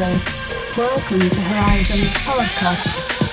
Hello. Welcome to Horizons Podcast.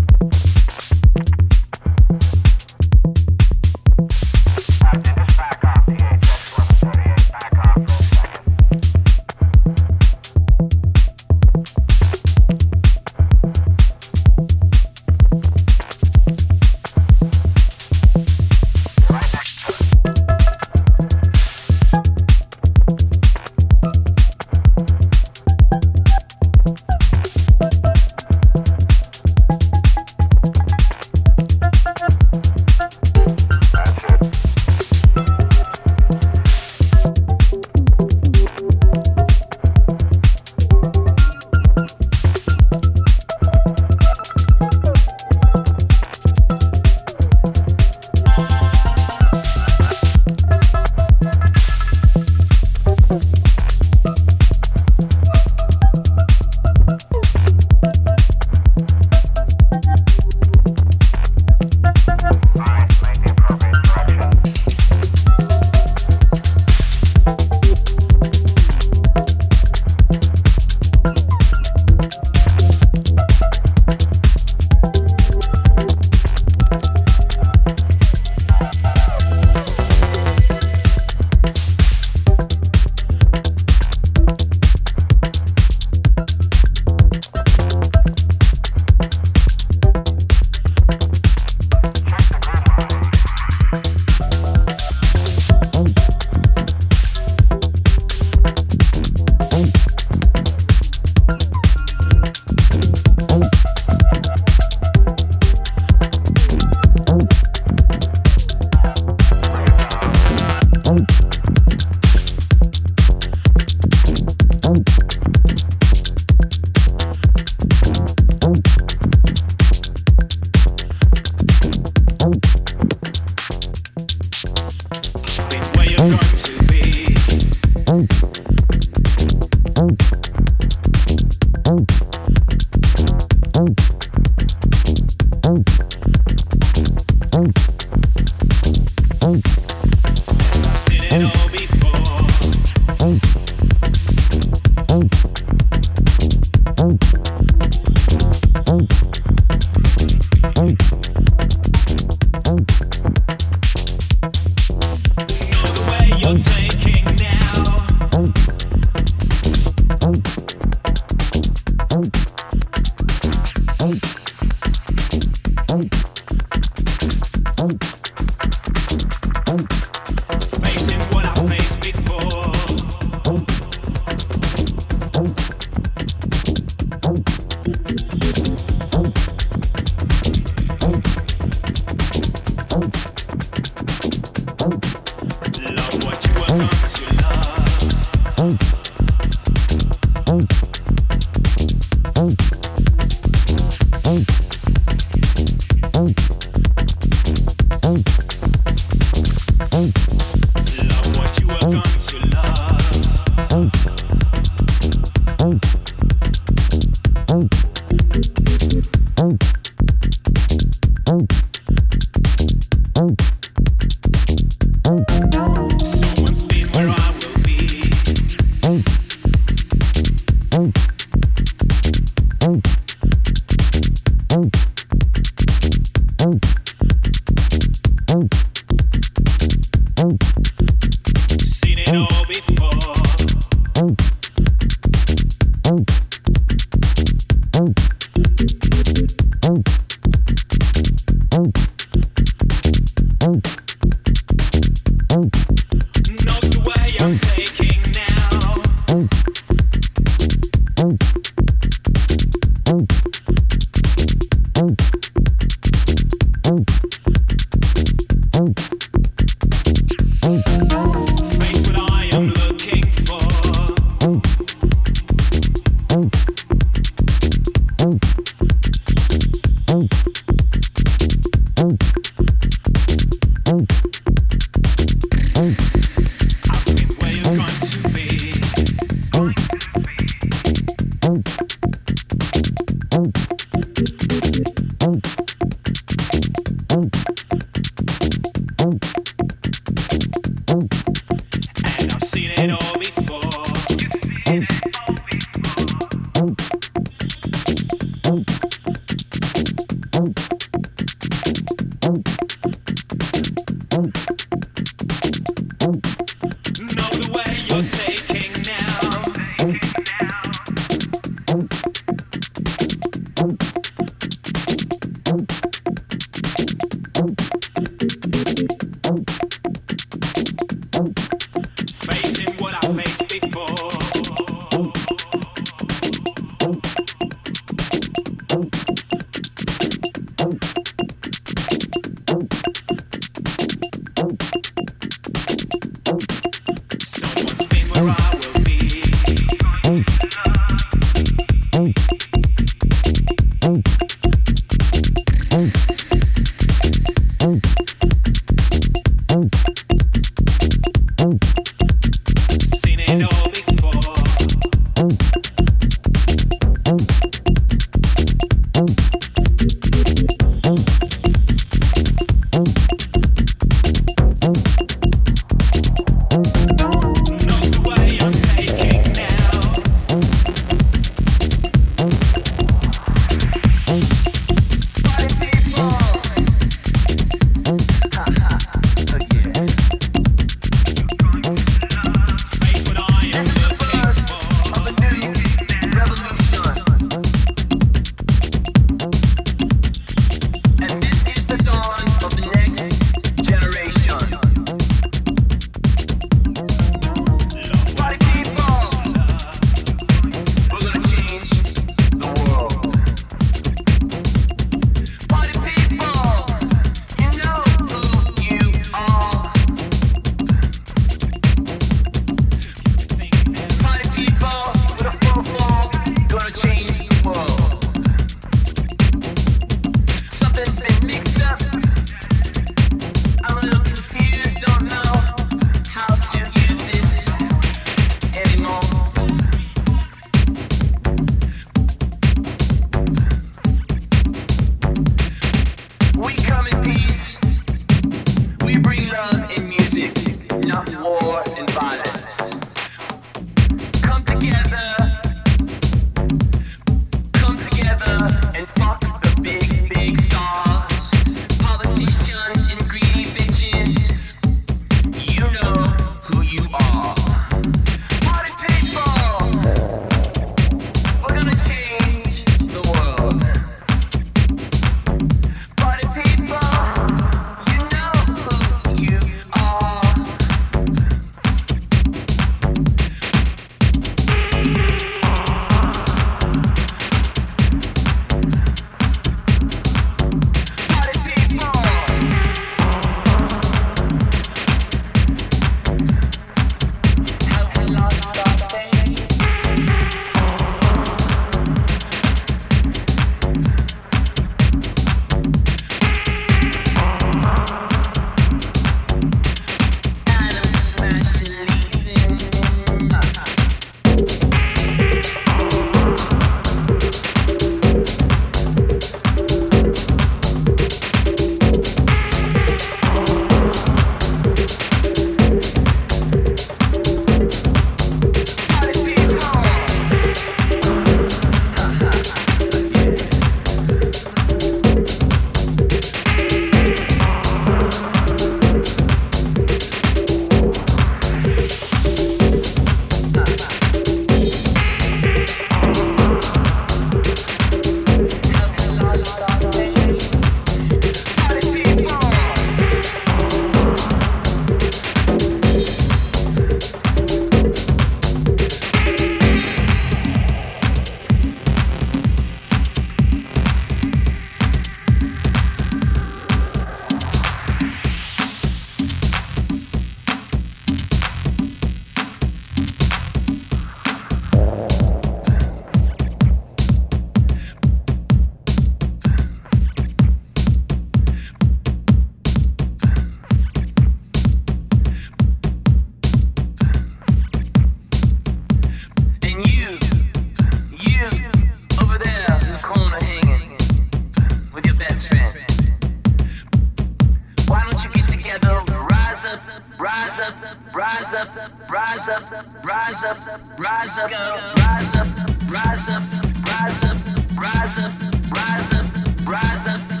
Rise up, rise up, rise up, rise up,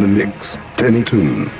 In the mix, Danny Toon.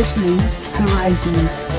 Listening, Horizons.